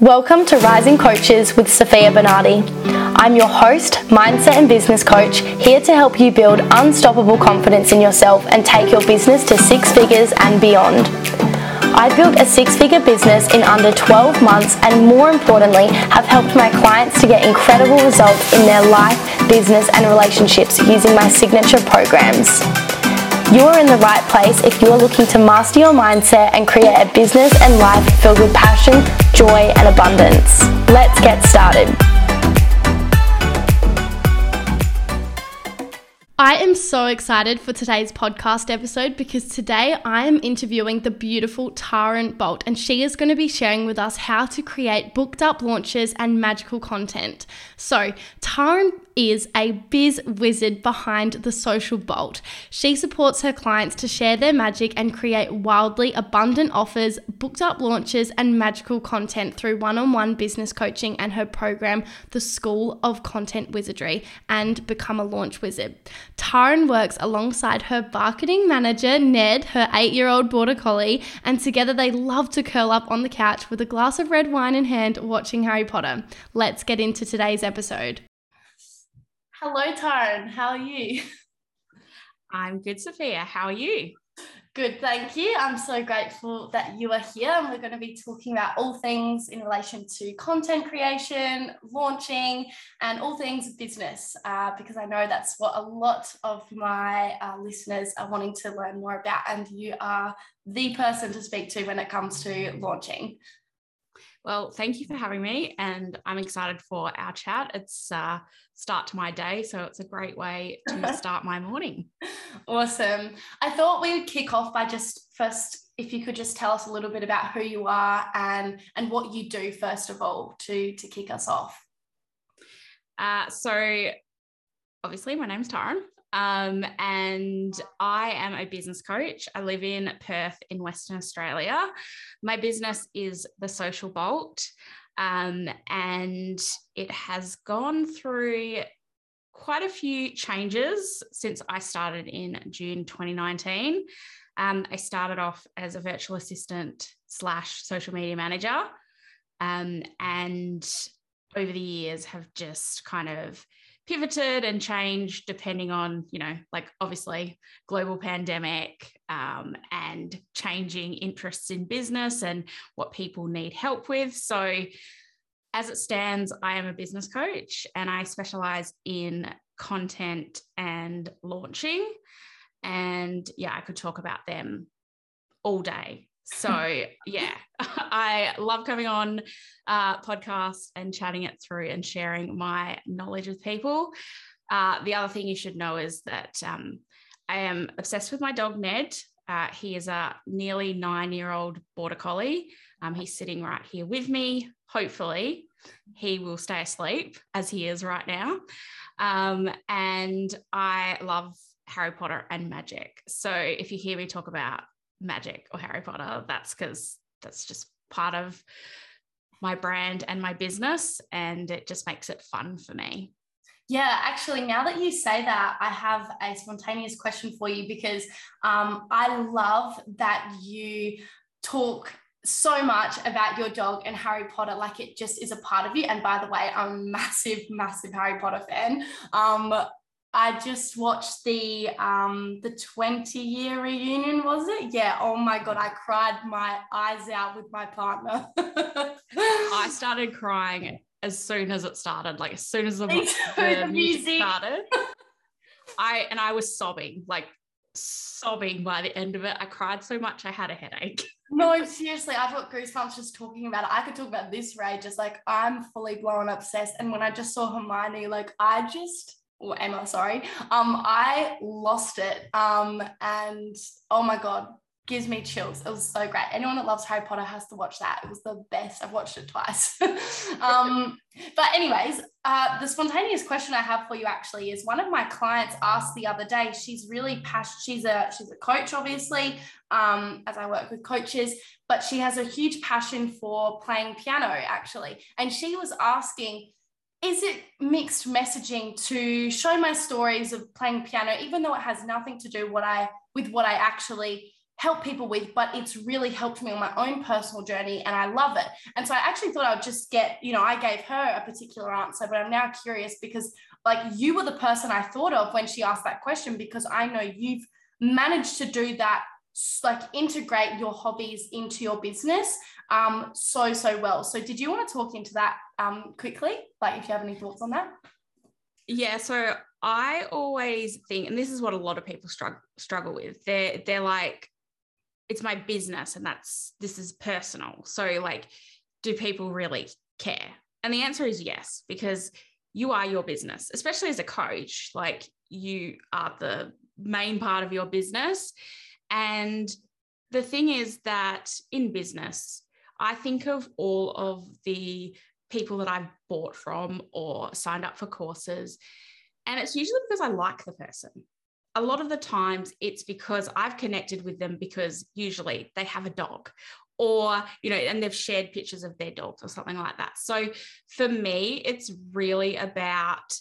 Welcome to Rising Coaches with Sophia Bernardi. I'm your host, mindset and business coach, here to help you build unstoppable confidence in yourself and take your business to six figures and beyond. I built a six figure business in under 12 months and more importantly, have helped my clients to get incredible results in their life, business, and relationships using my signature programs. You're in the right place if you're looking to master your mindset and create a business and life filled with passion, joy, and abundance. Let's get started. I am so excited for today's podcast episode because today I am interviewing the beautiful Taryn Bolt, and she is going to be sharing with us how to create booked up launches and magical content. So, Taryn is a biz wizard behind the Social Bolt. She supports her clients to share their magic and create wildly abundant offers, booked up launches, and magical content through one on one business coaching and her program, The School of Content Wizardry, and Become a Launch Wizard. Taryn works alongside her marketing manager, Ned, her eight year old border collie, and together they love to curl up on the couch with a glass of red wine in hand watching Harry Potter. Let's get into today's episode. Hello, Taryn. How are you? I'm good, Sophia. How are you? Good, thank you. I'm so grateful that you are here, and we're going to be talking about all things in relation to content creation, launching, and all things business, uh, because I know that's what a lot of my uh, listeners are wanting to learn more about, and you are the person to speak to when it comes to launching. Well, thank you for having me, and I'm excited for our chat. It's uh, start to my day, so it's a great way to start my morning. Awesome. I thought we would kick off by just first, if you could just tell us a little bit about who you are and and what you do first of all to to kick us off. Uh, so, obviously, my name's Taryn. Um, and I am a business coach. I live in Perth in Western Australia. My business is the Social Bolt, um, and it has gone through quite a few changes since I started in June 2019. Um, I started off as a virtual assistant slash social media manager, um, and over the years have just kind of pivoted and changed depending on you know like obviously global pandemic um, and changing interests in business and what people need help with. So as it stands i am a business coach and i specialize in content and launching. And yeah i could talk about them all day so yeah, I love coming on uh, podcasts and chatting it through and sharing my knowledge with people. Uh, the other thing you should know is that um, I am obsessed with my dog Ned. Uh, he is a nearly nine-year-old border collie. Um, he's sitting right here with me. Hopefully, he will stay asleep as he is right now. Um, and I love Harry Potter and magic. So if you hear me talk about magic or Harry Potter. That's because that's just part of my brand and my business, and it just makes it fun for me. Yeah, actually, now that you say that, I have a spontaneous question for you because um, I love that you talk so much about your dog and Harry Potter, like it just is a part of you. And by the way, I'm a massive, massive Harry Potter fan. Um, I just watched the um the 20 year reunion, was it? Yeah. Oh my god, I cried my eyes out with my partner. I started crying as soon as it started, like as soon as the, the music started. I and I was sobbing, like sobbing by the end of it. I cried so much I had a headache. No, seriously, I've got goosebumps just talking about it. I could talk about this rage, just like I'm fully blown obsessed. And when I just saw Hermione, like I just or Emma, sorry. Um, I lost it. Um, and oh my god, gives me chills. It was so great. Anyone that loves Harry Potter has to watch that. It was the best. I've watched it twice. um, but anyways, uh, the spontaneous question I have for you actually is one of my clients asked the other day. She's really passionate. She's a she's a coach, obviously, um, as I work with coaches, but she has a huge passion for playing piano actually, and she was asking is it mixed messaging to show my stories of playing piano even though it has nothing to do what i with what i actually help people with, but it's really helped me on my own personal journey and I love it. And so I actually thought I'd just get, you know, I gave her a particular answer, but I'm now curious because like you were the person I thought of when she asked that question because I know you've managed to do that like integrate your hobbies into your business um so so well. So did you want to talk into that um quickly? Like if you have any thoughts on that? Yeah so i always think and this is what a lot of people struggle struggle with. They're they're like it's my business and that's this is personal. So like do people really care? And the answer is yes because you are your business especially as a coach. Like you are the main part of your business. And the thing is that in business i think of all of the people that i've bought from or signed up for courses and it's usually because i like the person a lot of the times it's because I've connected with them because usually they have a dog or, you know, and they've shared pictures of their dogs or something like that. So for me, it's really about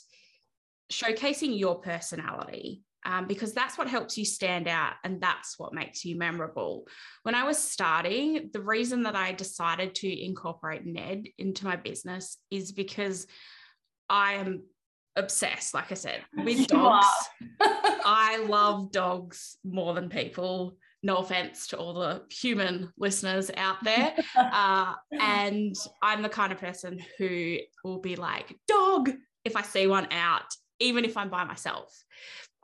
showcasing your personality. Um, because that's what helps you stand out and that's what makes you memorable. When I was starting, the reason that I decided to incorporate Ned into my business is because I am obsessed, like I said, with dogs. I love dogs more than people. No offense to all the human listeners out there. Uh, and I'm the kind of person who will be like, dog, if I see one out, even if I'm by myself.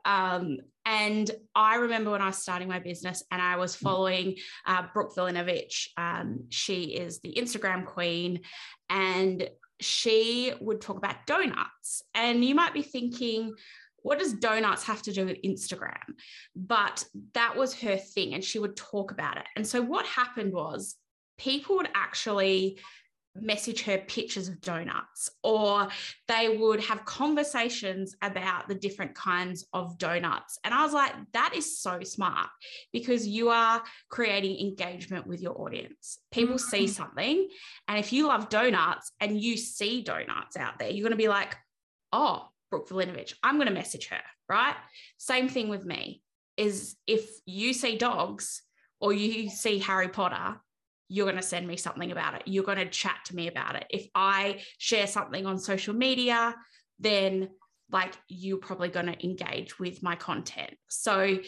Um, and I remember when I was starting my business and I was following uh, Brooke Vulinovich. Um, she is the Instagram queen. And she would talk about donuts. And you might be thinking, what does donuts have to do with Instagram? But that was her thing, and she would talk about it. And so what happened was people would actually message her pictures of donuts, or they would have conversations about the different kinds of donuts. And I was like, that is so smart because you are creating engagement with your audience. People mm-hmm. see something, and if you love donuts and you see donuts out there, you're going to be like, oh, Brooke Vulinovich, I'm going to message her, right? Same thing with me is if you see dogs or you see Harry Potter, you're going to send me something about it. You're going to chat to me about it. If I share something on social media, then like you're probably going to engage with my content. So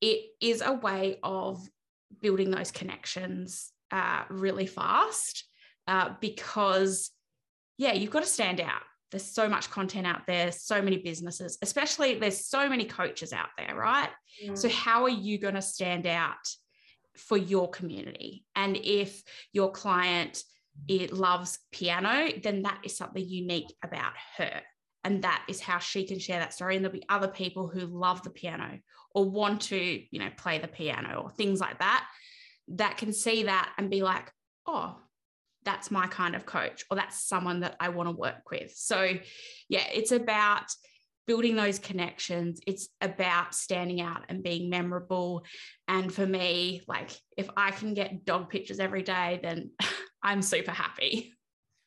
it is a way of building those connections uh, really fast uh, because, yeah, you've got to stand out. There's so much content out there, so many businesses, especially there's so many coaches out there, right? Mm. So, how are you going to stand out for your community. And if your client it loves piano, then that is something unique about her. And that is how she can share that story. And there'll be other people who love the piano or want to, you know, play the piano or things like that, that can see that and be like, oh, that's my kind of coach, or that's someone that I want to work with. So, yeah, it's about building those connections. It's about standing out and being memorable. And for me, like if I can get dog pictures every day, then I'm super happy.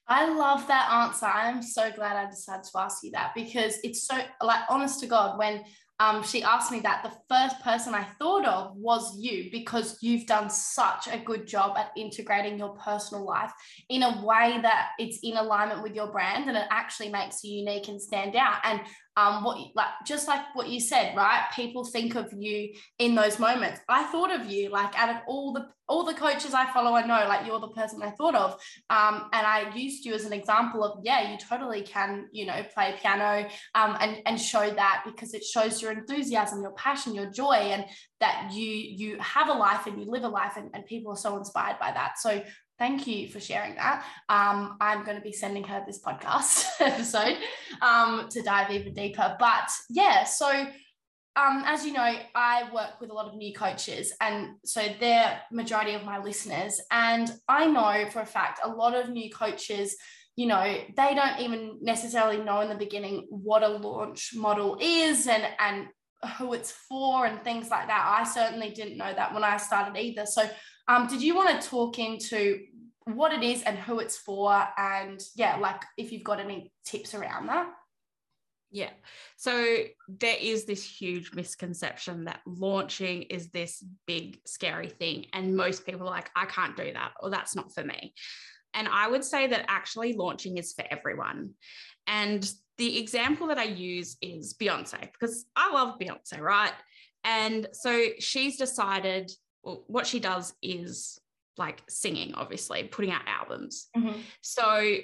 I love that answer. I'm so glad I decided to ask you that because it's so like honest to God, when um, she asked me that, the first person I thought of was you because you've done such a good job at integrating your personal life in a way that it's in alignment with your brand and it actually makes you unique and stand out. And um, what like just like what you said, right? People think of you in those moments. I thought of you like out of all the all the coaches I follow, I know like you're the person I thought of, um, and I used you as an example of yeah, you totally can you know play piano um, and and show that because it shows your enthusiasm, your passion, your joy, and that you you have a life and you live a life, and, and people are so inspired by that. So thank you for sharing that. Um, I'm going to be sending her this podcast episode um, to dive even deeper. But yeah, so um, as you know, I work with a lot of new coaches, and so they're majority of my listeners. And I know for a fact a lot of new coaches. You know, they don't even necessarily know in the beginning what a launch model is and and who it's for and things like that. I certainly didn't know that when I started either. So um, did you want to talk into what it is and who it's for? And yeah, like if you've got any tips around that? Yeah. So there is this huge misconception that launching is this big, scary thing. And most people are like, I can't do that, or that's not for me. And I would say that actually launching is for everyone. And the example that I use is Beyonce, because I love Beyonce, right? And so she's decided well, what she does is like singing, obviously, putting out albums. Mm-hmm. So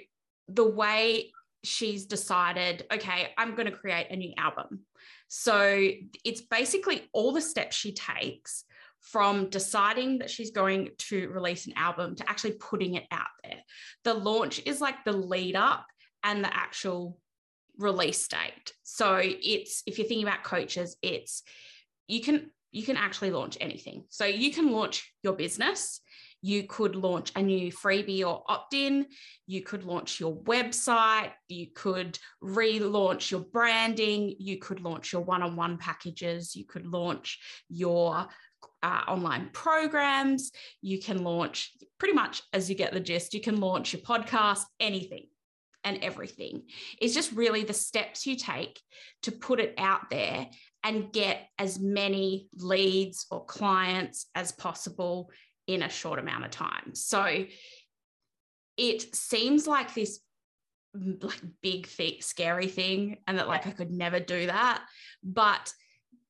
the way she's decided, okay, I'm going to create a new album. So it's basically all the steps she takes from deciding that she's going to release an album to actually putting it out there. The launch is like the lead up and the actual release date. So it's if you're thinking about coaches, it's you can you can actually launch anything. So you can launch your business you could launch a new freebie or opt in. You could launch your website. You could relaunch your branding. You could launch your one on one packages. You could launch your uh, online programs. You can launch pretty much as you get the gist, you can launch your podcast, anything and everything. It's just really the steps you take to put it out there and get as many leads or clients as possible in a short amount of time. So it seems like this like big thick scary thing and that like I could never do that but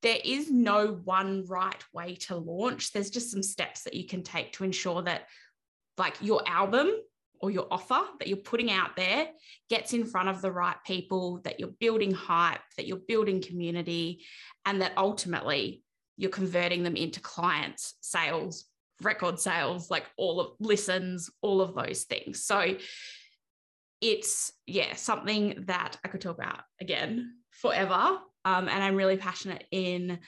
there is no one right way to launch there's just some steps that you can take to ensure that like your album or your offer that you're putting out there gets in front of the right people that you're building hype that you're building community and that ultimately you're converting them into clients sales record sales, like all of listens, all of those things. So it's yeah, something that I could talk about again forever. Um, and I'm really passionate in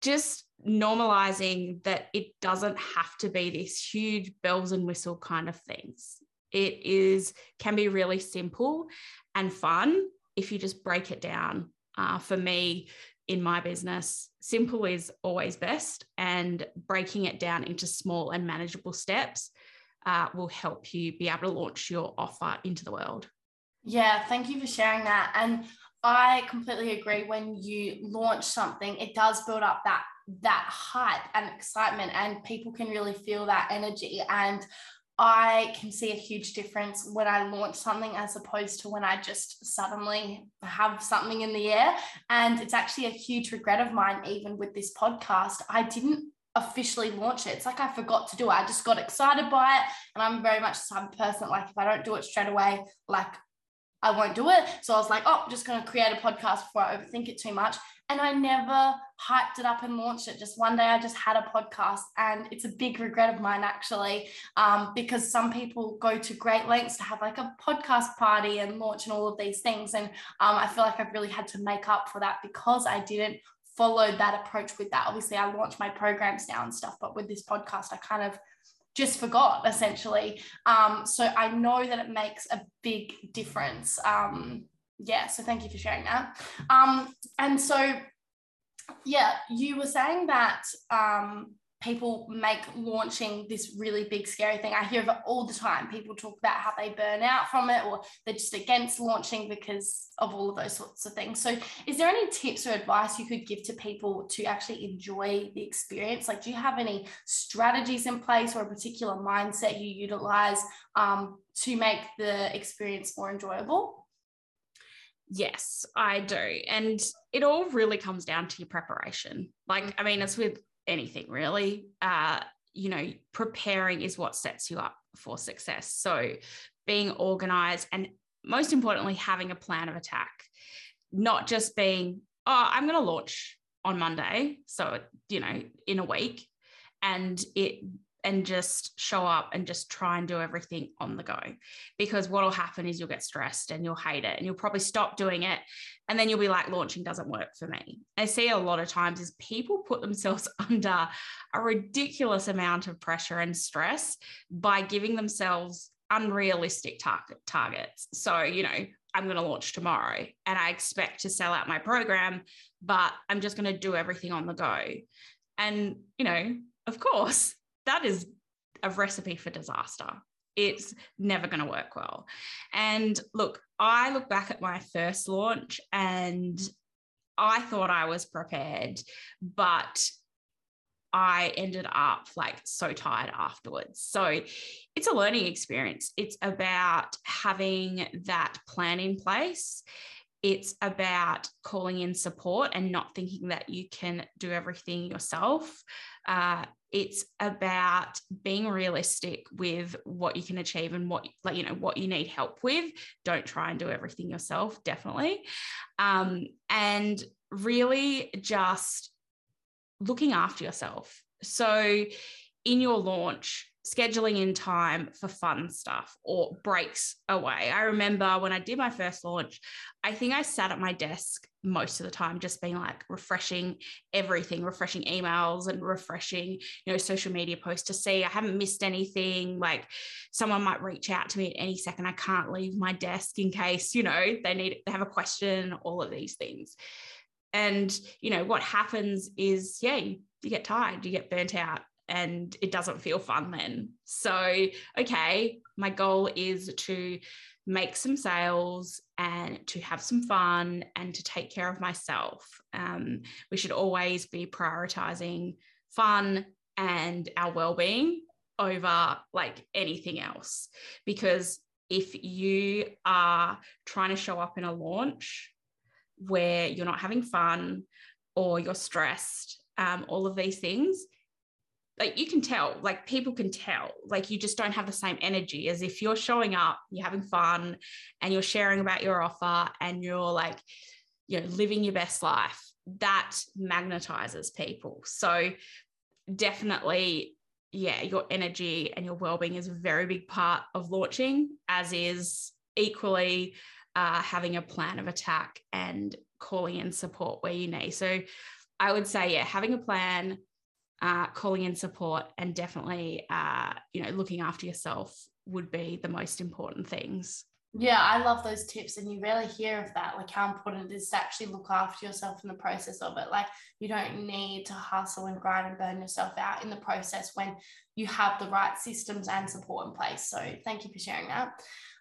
just normalizing that it doesn't have to be this huge bells and whistle kind of things. It is can be really simple and fun if you just break it down. Uh, for me, in my business, simple is always best, and breaking it down into small and manageable steps uh, will help you be able to launch your offer into the world. Yeah, thank you for sharing that. And I completely agree. When you launch something, it does build up that that hype and excitement, and people can really feel that energy. And I can see a huge difference when I launch something as opposed to when I just suddenly have something in the air. And it's actually a huge regret of mine, even with this podcast. I didn't officially launch it. It's like I forgot to do it. I just got excited by it. And I'm very much the type of person like, if I don't do it straight away, like, I won't do it. So I was like, oh, I'm just going to create a podcast before I overthink it too much and I never hyped it up and launched it. Just one day I just had a podcast, and it's a big regret of mine actually, um, because some people go to great lengths to have like a podcast party and launch and all of these things. And um, I feel like I've really had to make up for that because I didn't follow that approach with that. Obviously, I launched my programs now and stuff, but with this podcast, I kind of just forgot essentially. Um, so I know that it makes a big difference. Um, yeah, so thank you for sharing that. Um, and so, yeah, you were saying that um, people make launching this really big, scary thing. I hear of it all the time. People talk about how they burn out from it or they're just against launching because of all of those sorts of things. So, is there any tips or advice you could give to people to actually enjoy the experience? Like, do you have any strategies in place or a particular mindset you utilize um, to make the experience more enjoyable? Yes, I do. And it all really comes down to your preparation. Like, I mean, it's with anything really. Uh, you know, preparing is what sets you up for success. So, being organized and most importantly, having a plan of attack, not just being, oh, I'm going to launch on Monday. So, you know, in a week. And it and just show up and just try and do everything on the go. Because what will happen is you'll get stressed and you'll hate it and you'll probably stop doing it. And then you'll be like, launching doesn't work for me. I see a lot of times is people put themselves under a ridiculous amount of pressure and stress by giving themselves unrealistic target targets. So, you know, I'm going to launch tomorrow and I expect to sell out my program, but I'm just going to do everything on the go. And, you know, of course, that is a recipe for disaster. it's never going to work well. And look, I look back at my first launch and I thought I was prepared, but I ended up like so tired afterwards. So it's a learning experience. It's about having that plan in place. It's about calling in support and not thinking that you can do everything yourself. Uh, it's about being realistic with what you can achieve and what like you know what you need help with. Don't try and do everything yourself definitely. Um, and really just looking after yourself. So in your launch scheduling in time for fun stuff or breaks away. I remember when I did my first launch, I think I sat at my desk most of the time just being like refreshing everything, refreshing emails and refreshing, you know, social media posts to see I haven't missed anything. Like someone might reach out to me at any second. I can't leave my desk in case, you know, they need they have a question, all of these things. And, you know, what happens is, yeah, you, you get tired, you get burnt out and it doesn't feel fun then. So, okay, my goal is to make some sales and to have some fun and to take care of myself. Um, we should always be prioritizing fun and our well-being over like anything else because if you are trying to show up in a launch where you're not having fun or you're stressed um, all of these things like you can tell, like people can tell, like you just don't have the same energy as if you're showing up, you're having fun and you're sharing about your offer and you're like, you know, living your best life. That magnetizes people. So definitely, yeah, your energy and your well-being is a very big part of launching, as is equally uh, having a plan of attack and calling in support where you need. So I would say, yeah, having a plan, uh, calling in support and definitely uh, you know looking after yourself would be the most important things. Yeah i love those tips and you rarely hear of that like how important it is to actually look after yourself in the process of it. Like you don't need to hustle and grind and burn yourself out in the process when you have the right systems and support in place. So thank you for sharing that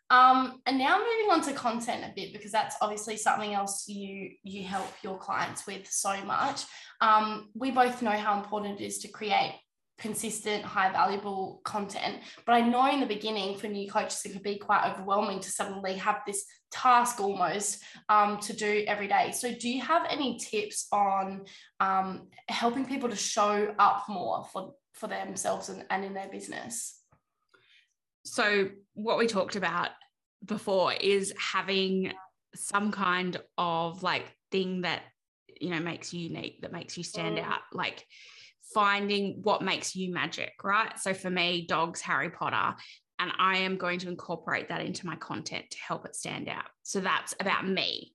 um, and now moving on to content a bit because that's obviously something else you you help your clients with so much. Um, we both know how important it is to create consistent, high valuable content. But I know in the beginning for new coaches, it could be quite overwhelming to suddenly have this task almost um, to do every day. So, do you have any tips on um, helping people to show up more for, for themselves and, and in their business? So, what we talked about before is having some kind of like thing that you know makes you unique that makes you stand mm. out like finding what makes you magic right? So for me dogs harry potter and i am going to incorporate that into my content to help it stand out. So that's about me.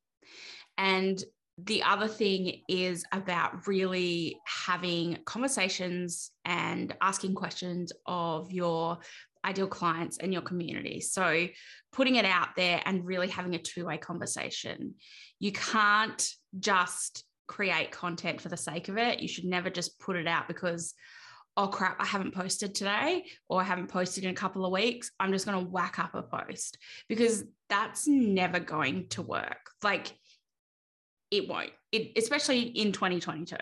And the other thing is about really having conversations and asking questions of your ideal clients and your community. So, putting it out there and really having a two way conversation. You can't just create content for the sake of it. You should never just put it out because, oh crap, I haven't posted today or I haven't posted in a couple of weeks. I'm just going to whack up a post because that's never going to work. Like, it won't, it, especially in 2022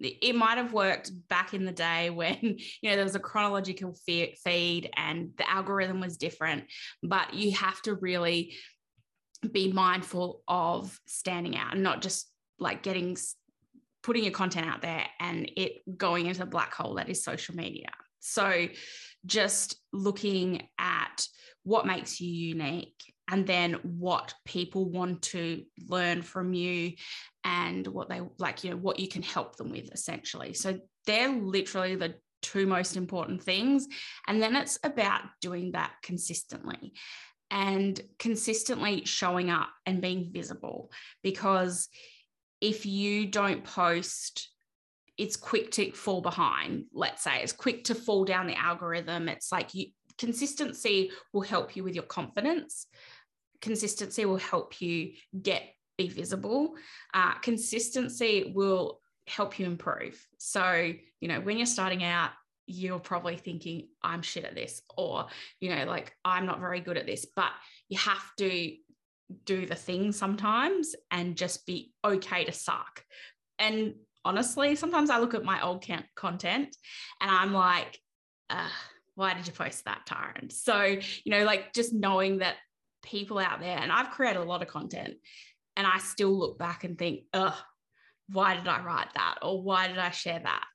it might have worked back in the day when you know there was a chronological feed and the algorithm was different but you have to really be mindful of standing out and not just like getting putting your content out there and it going into a black hole that is social media. So just looking at what makes you unique and then what people want to learn from you and what they like you know what you can help them with essentially. So they're literally the two most important things. And then it's about doing that consistently and consistently showing up and being visible. Because if you don't post it's quick to fall behind let's say. It's quick to fall down the algorithm. It's like you consistency will help you with your confidence. Consistency will help you get be visible. Uh, consistency will help you improve. So, you know, when you're starting out, you're probably thinking, I'm shit at this, or, you know, like I'm not very good at this, but you have to do the thing sometimes and just be okay to suck. And honestly, sometimes I look at my old content and I'm like, why did you post that, Taryn? So, you know, like just knowing that people out there, and I've created a lot of content and I still look back and think, ugh, why did I write that? Or why did I share that?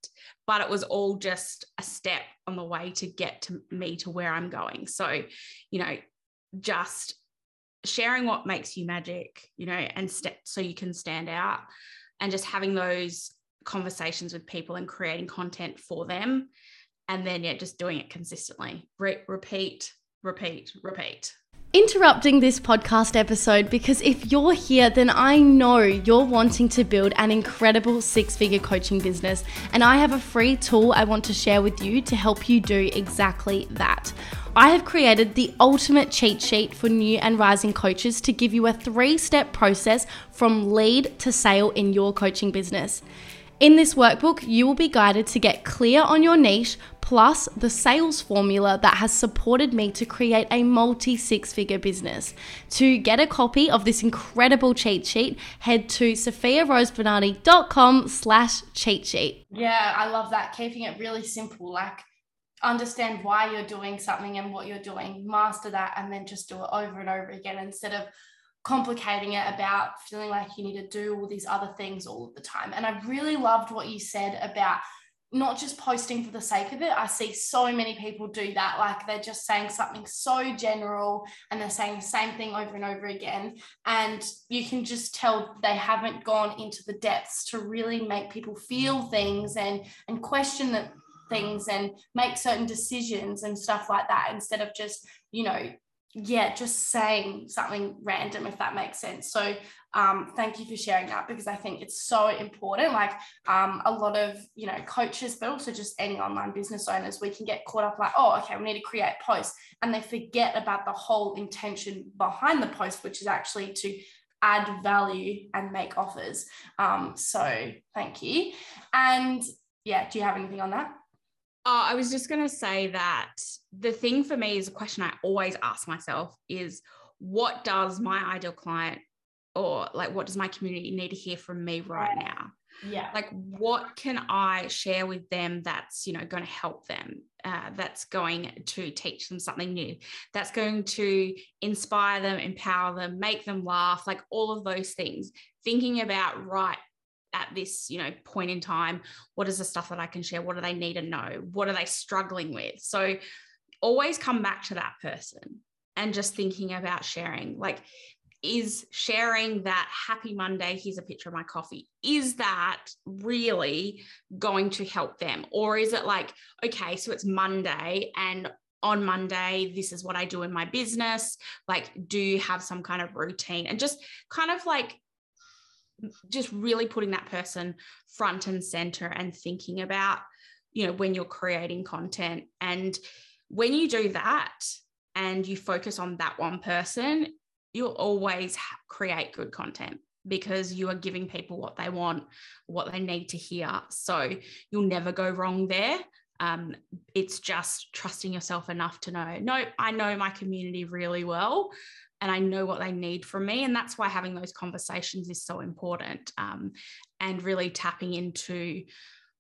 But it was all just a step on the way to get to me to where I'm going. So, you know, just sharing what makes you magic, you know, and step so you can stand out and just having those conversations with people and creating content for them. And then, yeah, just doing it consistently. Re- repeat, repeat, repeat interrupting this podcast episode because if you're here, then I know you're wanting to build an incredible six figure coaching business. And I have a free tool I want to share with you to help you do exactly that. I have created the ultimate cheat sheet for new and rising coaches to give you a three step process from lead to sale in your coaching business. In this workbook, you will be guided to get clear on your niche, plus the sales formula that has supported me to create a multi six figure business. To get a copy of this incredible cheat sheet, head to sophiarosebernardi.com slash cheat sheet. Yeah, I love that. Keeping it really simple, like understand why you're doing something and what you're doing, master that, and then just do it over and over again instead of complicating it about feeling like you need to do all these other things all of the time. And I really loved what you said about not just posting for the sake of it. I see so many people do that. Like they're just saying something so general and they're saying the same thing over and over again. And you can just tell they haven't gone into the depths to really make people feel things and and question the things and make certain decisions and stuff like that instead of just, you know, yeah, just saying something random, if that makes sense. So, um, thank you for sharing that because I think it's so important. Like, um, a lot of you know coaches, but also just any online business owners, we can get caught up like, oh, okay, we need to create posts, and they forget about the whole intention behind the post, which is actually to add value and make offers. Um, so, thank you. And yeah, do you have anything on that? Oh, I was just going to say that the thing for me is a question I always ask myself is what does my ideal client or like what does my community need to hear from me right now? Yeah. Like what can I share with them that's, you know, going to help them, uh, that's going to teach them something new, that's going to inspire them, empower them, make them laugh, like all of those things. Thinking about, right, at this you know point in time what is the stuff that i can share? What do they need to know? What are they struggling with? So always come back to that person and just thinking about sharing. Like is sharing that happy monday here's a picture of my coffee is that really going to help them? Or is it like okay so it's monday and on Monday, this is what I do in my business. Like, do you have some kind of routine? And just kind of like just really putting that person front and center and thinking about you know when you're creating content. And when you do that and you focus on that one person you'll always create good content because you are giving people what they want what they need to hear. So you'll never go wrong there. Um, it's just trusting yourself enough to know no i know my community really well and I know what they need from me. And that's why having those conversations is so important um, and really tapping into,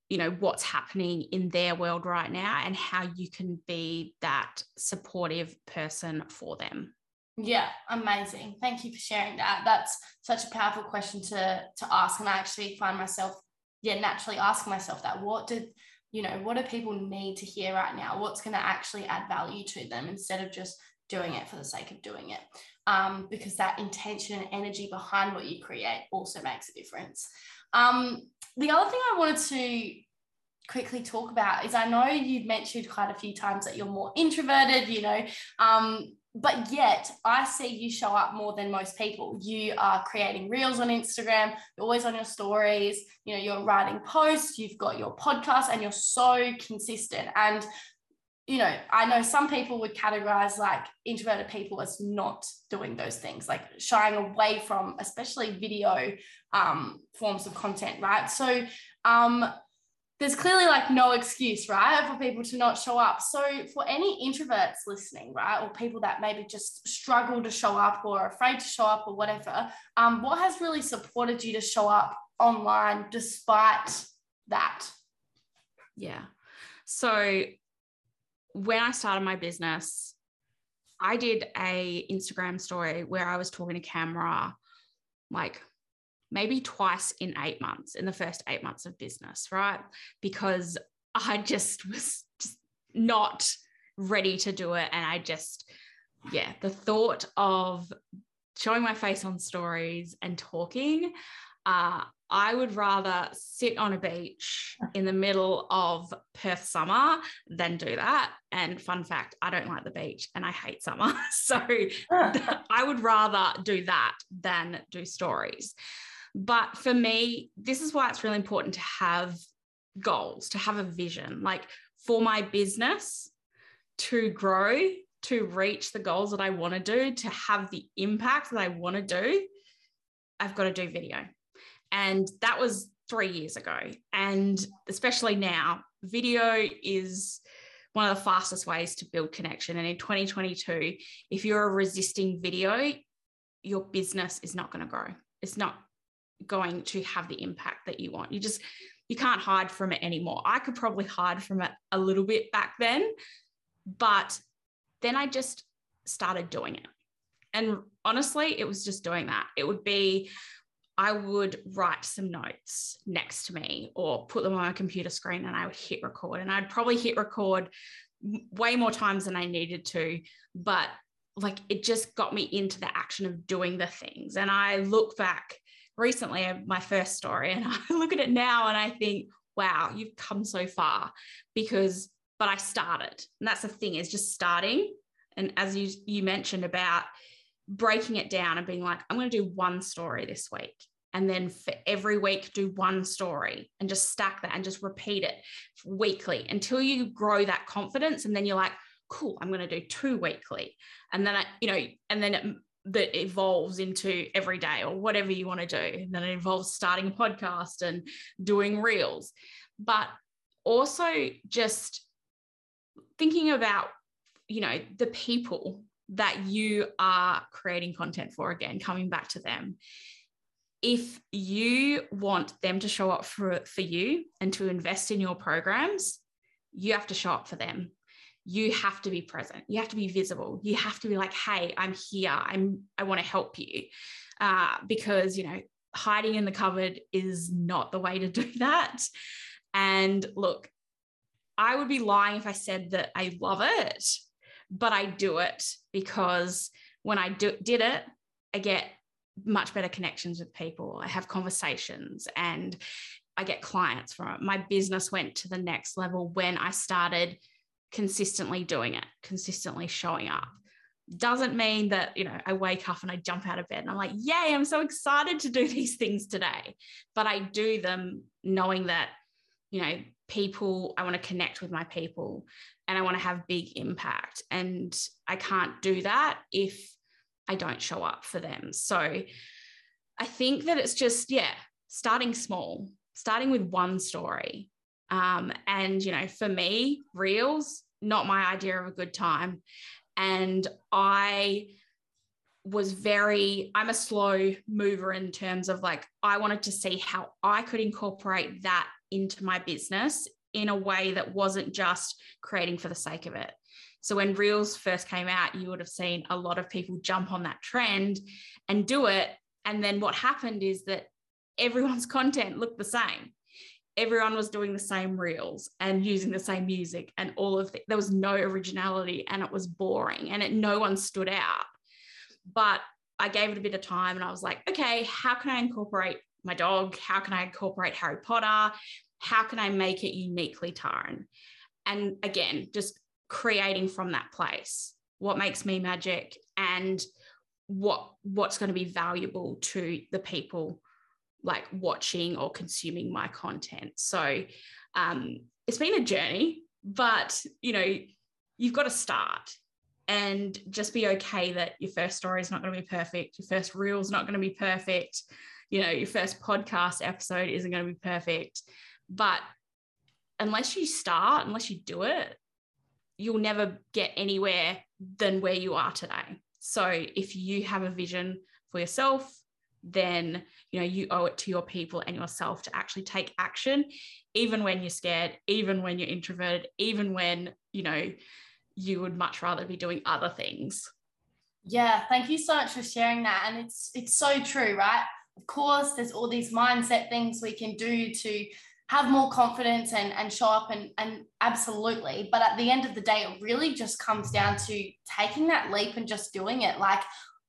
you know, what's happening in their world right now and how you can be that supportive person for them. Yeah, amazing. Thank you for sharing that. That's such a powerful question to to ask. And I actually find myself, yeah, naturally asking myself that. What did you know, what do people need to hear right now? What's going to actually add value to them instead of just doing it for the sake of doing it. Um, because that intention and energy behind what you create also makes a difference. Um, the other thing I wanted to quickly talk about is I know you've mentioned quite a few times that you're more introverted, you know, um, but yet I see you show up more than most people. You are creating reels on Instagram, you're always on your stories, you know, you're writing posts, you've got your podcast, and you're so consistent. And you know, I know some people would categorize like introverted people as not doing those things, like shying away from, especially video um, forms of content, right? So, um, there's clearly like no excuse, right, for people to not show up. So, for any introverts listening, right, or people that maybe just struggle to show up or afraid to show up or whatever, um, what has really supported you to show up online despite that? Yeah. So, when I started my business, I did a Instagram story where I was talking to camera like maybe twice in eight months, in the first eight months of business, right? Because I just was just not ready to do it. And I just, yeah, the thought of showing my face on stories and talking, uh, I would rather sit on a beach in the middle of Perth summer than do that. And fun fact, I don't like the beach and I hate summer. So I would rather do that than do stories. But for me, this is why it's really important to have goals, to have a vision. Like for my business to grow, to reach the goals that I want to do, to have the impact that I want to do, I've got to do video. And that was three years ago. And especially now, video is one of the fastest ways to build connection. And in 2022, if you're resisting video, your business is not going to grow. It's not going to have the impact that you want. You just, you can't hide from it anymore. I could probably hide from it a little bit back then, but then I just started doing it. And honestly, it was just doing that. It would be, I would write some notes next to me or put them on my computer screen and I would hit record. And I'd probably hit record way more times than I needed to, but like it just got me into the action of doing the things. And I look back recently at my first story and I look at it now and I think, wow, you've come so far because, but I started. And that's the thing is just starting. And as you, you mentioned about breaking it down and being like, I'm going to do one story this week. And then for every week, do one story and just stack that and just repeat it weekly until you grow that confidence. And then you're like, cool, I'm going to do two weekly. And then I, you know, and then it that evolves into every day or whatever you want to do. And then it involves starting a podcast and doing reels, but also just thinking about, you know, the people that you are creating content for again, coming back to them. If you want them to show up for, for you and to invest in your programs, you have to show up for them. You have to be present. You have to be visible. You have to be like hey i'm here. I'm i want to help you. Uh, because you know hiding in the cupboard is not the way to do that. And look i would be lying if i said that i love it but i do it because when i do, did it i get much better connections with people i have conversations and i get clients from it my business went to the next level when i started consistently doing it, consistently showing up. Doesn't mean that, you know, I wake up and I jump out of bed and I'm like, yay, I'm so excited to do these things today. But I do them knowing that, you know, people, I want to connect with my people and I want to have big impact. And I can't do that if I don't show up for them. So I think that it's just, yeah, starting small, starting with one story. Um, and, you know, for me, reels, not my idea of a good time. And I was very, I'm a slow mover in terms of like, I wanted to see how I could incorporate that into my business in a way that wasn't just creating for the sake of it. So when Reels first came out, you would have seen a lot of people jump on that trend and do it. And then what happened is that everyone's content looked the same everyone was doing the same reels and using the same music and all of the, there was no originality and it was boring and it no one stood out but i gave it a bit of time and i was like okay how can i incorporate my dog how can i incorporate harry potter how can i make it uniquely Taryn and again just creating from that place what makes me magic and what what's going to be valuable to the people like watching or consuming my content. So um, it's been a journey, but you know, you've got to start and just be okay that your first story is not going to be perfect. Your first reel is not going to be perfect. You know, your first podcast episode isn't going to be perfect, but unless you start, unless you do it, you'll never get anywhere than where you are today. So if you have a vision for yourself, then you know you owe it to your people and yourself to actually take action even when you're scared even when you're introverted even when you know you would much rather be doing other things. Yeah thank you so much for sharing that. And it's it's so true right? Of course there's all these mindset things we can do to have more confidence and, and show up and, and absolutely. But at the end of the day, it really just comes down to taking that leap and just doing it. Like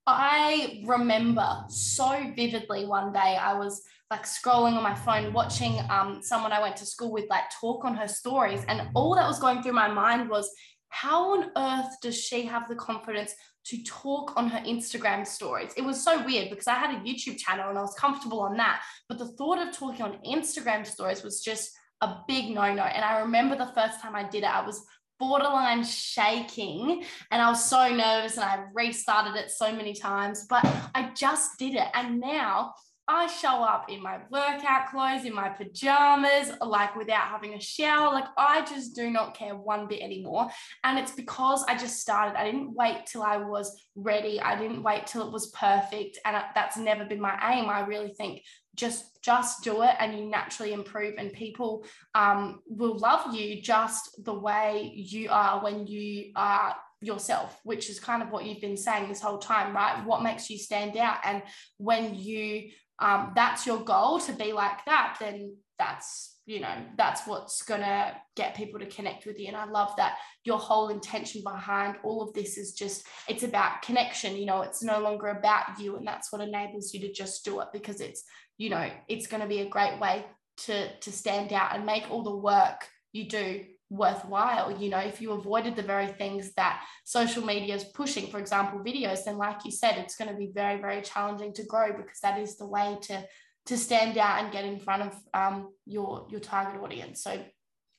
I remember so vividly one day I was like scrolling on my phone, watching um, someone I went to school with like talk on her stories. And all that was going through my mind was, how on earth does she have the confidence to talk on her Instagram stories. It was so weird because I had a YouTube channel and I was comfortable on that. But the thought of talking on Instagram stories was just a big no no. And I remember the first time I did it, I was borderline shaking and I was so nervous and I restarted it so many times, but I just did it. And now I show up in my workout clothes, in my pajamas, like without having a shower. Like I just do not care one bit anymore. And it's because I just started. I didn't wait till I was ready. I didn't wait till it was perfect. And that's never been my aim. I really think just just do it and you naturally improve and people um, will love you just the way you are when you are yourself which is kind of what you've been saying this whole time right what makes you stand out and when you um, that's your goal to be like that, then that's you know that's what's gonna get people to connect with you. And i love that your whole intention behind all of this is just it's about connection you know it's no longer about you and that's what enables you to just do it because it's you know it's going to be a great way to to stand out and make all the work you do worthwhile you know if you avoided the very things that social media is pushing for example videos then like you said it's going to be very very challenging to grow because that is the way to to stand out and get in front of um, your your target audience. So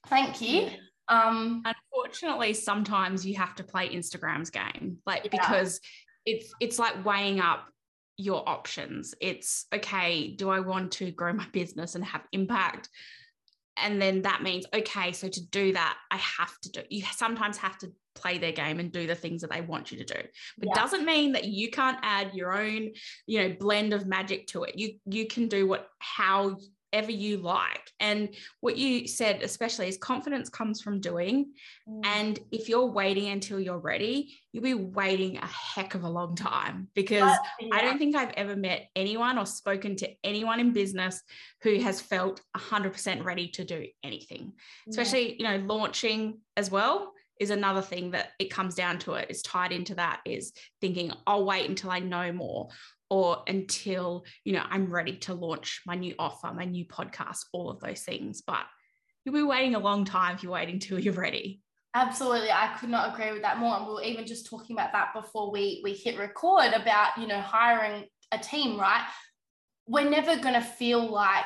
thank you. Um unfortunately sometimes you have to play instagram's game like yeah. because it's it's like weighing up your options. It's okay do i want to grow my business and have impact and then that means okay so to do that i have to do you sometimes have to play their game and do the things that they want you to do but yeah. doesn't mean that you can't add your own you know blend of magic to it you you can do what how ever you like. And what you said, especially, is confidence comes from doing. Mm. And if you're waiting until you're ready, you'll be waiting a heck of a long time because yeah. I don't think I've ever met anyone or spoken to anyone in business who has felt 100% ready to do anything, especially, you know, launching as well is another thing that it comes down to it is tied into that is thinking i'll wait until i know more or until you know i'm ready to launch my new offer my new podcast all of those things. But you'll be waiting a long time if you're waiting until you're ready. Absolutely. I could not agree with that more. And we were even just talking about that before we we hit record about you know hiring a team right? We're never going to feel like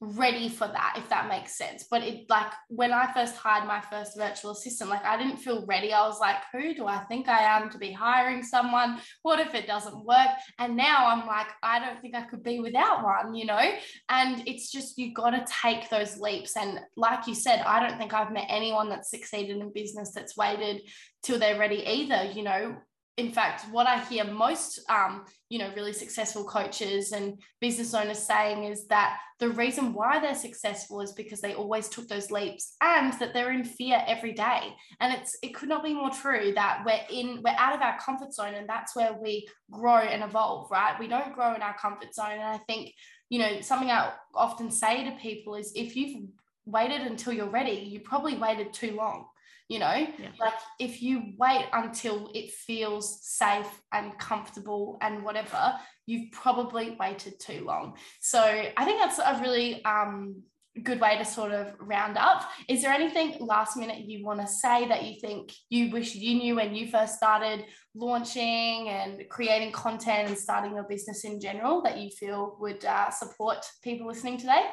ready for that if that makes sense. But it like when i first hired my first virtual assistant like i didn't feel ready. I was like who do i think i am to be hiring someone? What if it doesn't work? And now i'm like i don't think i could be without one you know? And it's just you got to take those leaps. And like you said i don't think i've met anyone that's succeeded in business that's waited till they're ready either you know in fact, what I hear most, um, you know, really successful coaches and business owners saying is that the reason why they're successful is because they always took those leaps and that they're in fear every day. And it's it could not be more true that we're in we're out of our comfort zone and that's where we grow and evolve, right? We don't grow in our comfort zone. And I think, you know, something I often say to people is if you've waited until you're ready, you probably waited too long you know? Yeah. like if you wait until it feels safe and comfortable and whatever you've probably waited too long. So i think that's a really um, good way to sort of round up. Is there anything last minute you want to say that you think you wish you knew when you first started launching and creating content and starting your business in general that you feel would uh, support people listening today?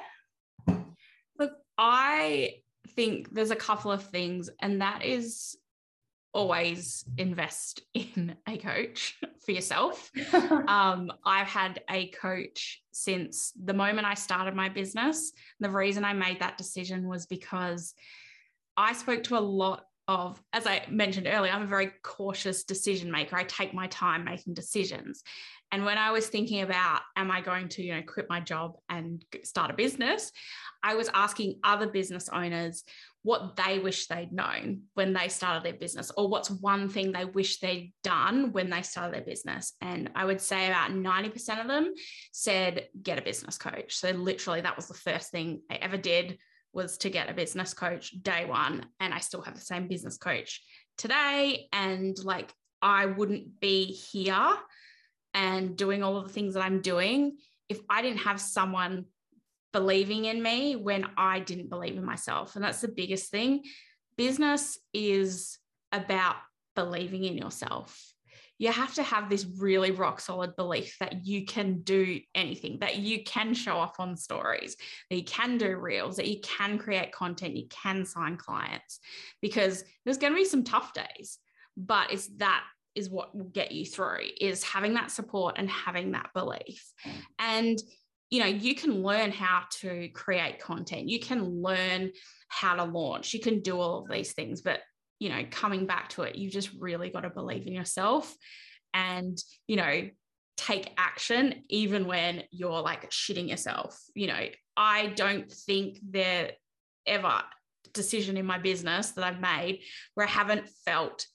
Look i think there's a couple of things, and that is always invest in a coach for yourself. um, I've had a coach since the moment I started my business. The reason I made that decision was because I spoke to a lot of, as I mentioned earlier, I'm a very cautious decision maker. I take my time making decisions. And when I was thinking about, am I going to, you know, quit my job and start a business? I was asking other business owners, what they wish they'd known when they started their business, or what's one thing they wish they'd done when they started their business. And I would say about 90% of them said, get a business coach. So literally, that was the first thing I ever did was to get a business coach day one. And I still have the same business coach today. And like, I wouldn't be here and doing all of the things that I'm doing if I didn't have someone believing in me when I didn't believe in myself. And that's the biggest thing. Business is about believing in yourself. You have to have this really rock solid belief that you can do anything, that you can show off on stories, that you can do reels, that you can create content, you can sign clients, because there's going to be some tough days, but it's that is what will get you through is having that support and having that belief. And you know you can learn how to create content you can learn how to launch you can do all of these things but you know coming back to it you just really got to believe in yourself and you know take action even when you're like shitting yourself. You know i don't think there ever decision in my business that i've made where i haven't felt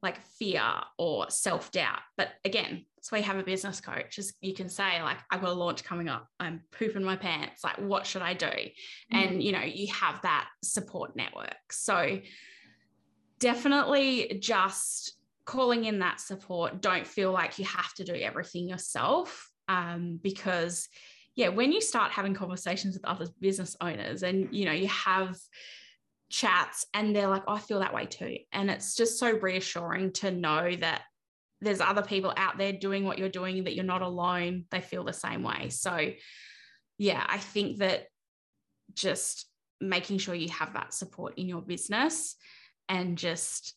like fear or self-doubt. But again that's why you have a business coach is you can say like i've got a launch coming up. I'm pooping my pants. Like what should i do? Mm-hmm. and you know you have that support network. So definitely just calling in that support don't feel like you have to do everything yourself um, because yeah when you start having conversations with other business owners and you know you have chats and they're like oh, i feel that way too. And it's just so reassuring to know that there's other people out there doing what you're doing that you're not alone they feel the same way. So yeah i think that just making sure you have that support in your business and just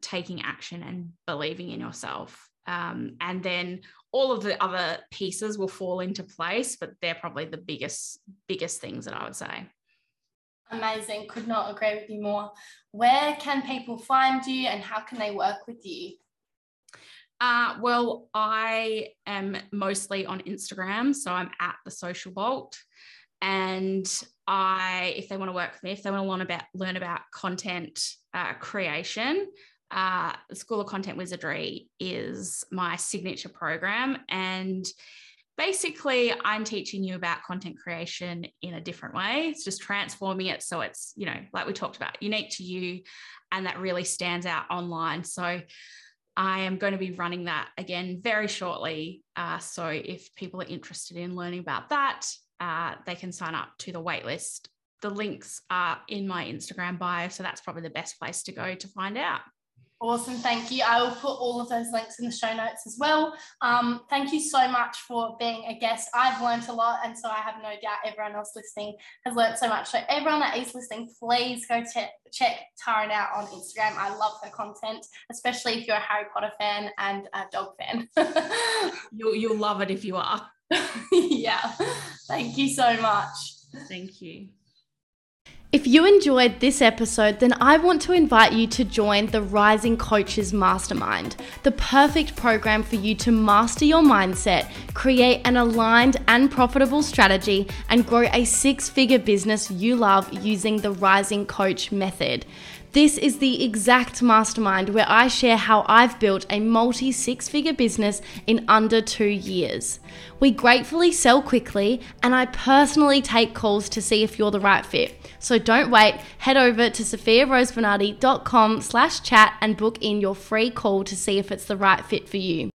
taking action and believing in yourself. Um, and then all of the other pieces will fall into place but they're probably the biggest biggest things that i would say. Amazing. Could not agree with you more. Where can people find you and how can they work with you? Uh, well, I am mostly on Instagram, so I'm at the Social Bolt, and I, if they want to work with me, if they want to learn about learn about content uh, creation, uh, the School of Content Wizardry is my signature program, and basically i'm teaching you about content creation in a different way. It's just transforming it so it's you know like we talked about unique to you and that really stands out online. So I am going to be running that again very shortly. Uh, so if people are interested in learning about that, uh, they can sign up to the waitlist. The links are in my Instagram bio. So that's probably the best place to go to find out. Awesome, thank you. I will put all of those links in the show notes as well. Um, thank you so much for being a guest. I've learned a lot, and so I have no doubt everyone else listening has learned so much. So, everyone that is listening, please go check, check Taryn out on Instagram. I love her content, especially if you're a Harry Potter fan and a dog fan. you'll, you'll love it if you are. yeah, thank you so much. Thank you. If you enjoyed this episode, then I want to invite you to join the Rising Coaches Mastermind, the perfect program for you to master your mindset, create an aligned and profitable strategy, and grow a six figure business you love using the Rising Coach method. This is the exact mastermind where I share how I've built a multi six figure business in under two years. We gratefully sell quickly, and I personally take calls to see if you're the right fit. So don't wait, head over to sophiarosebernardi.com slash chat and book in your free call to see if it's the right fit for you.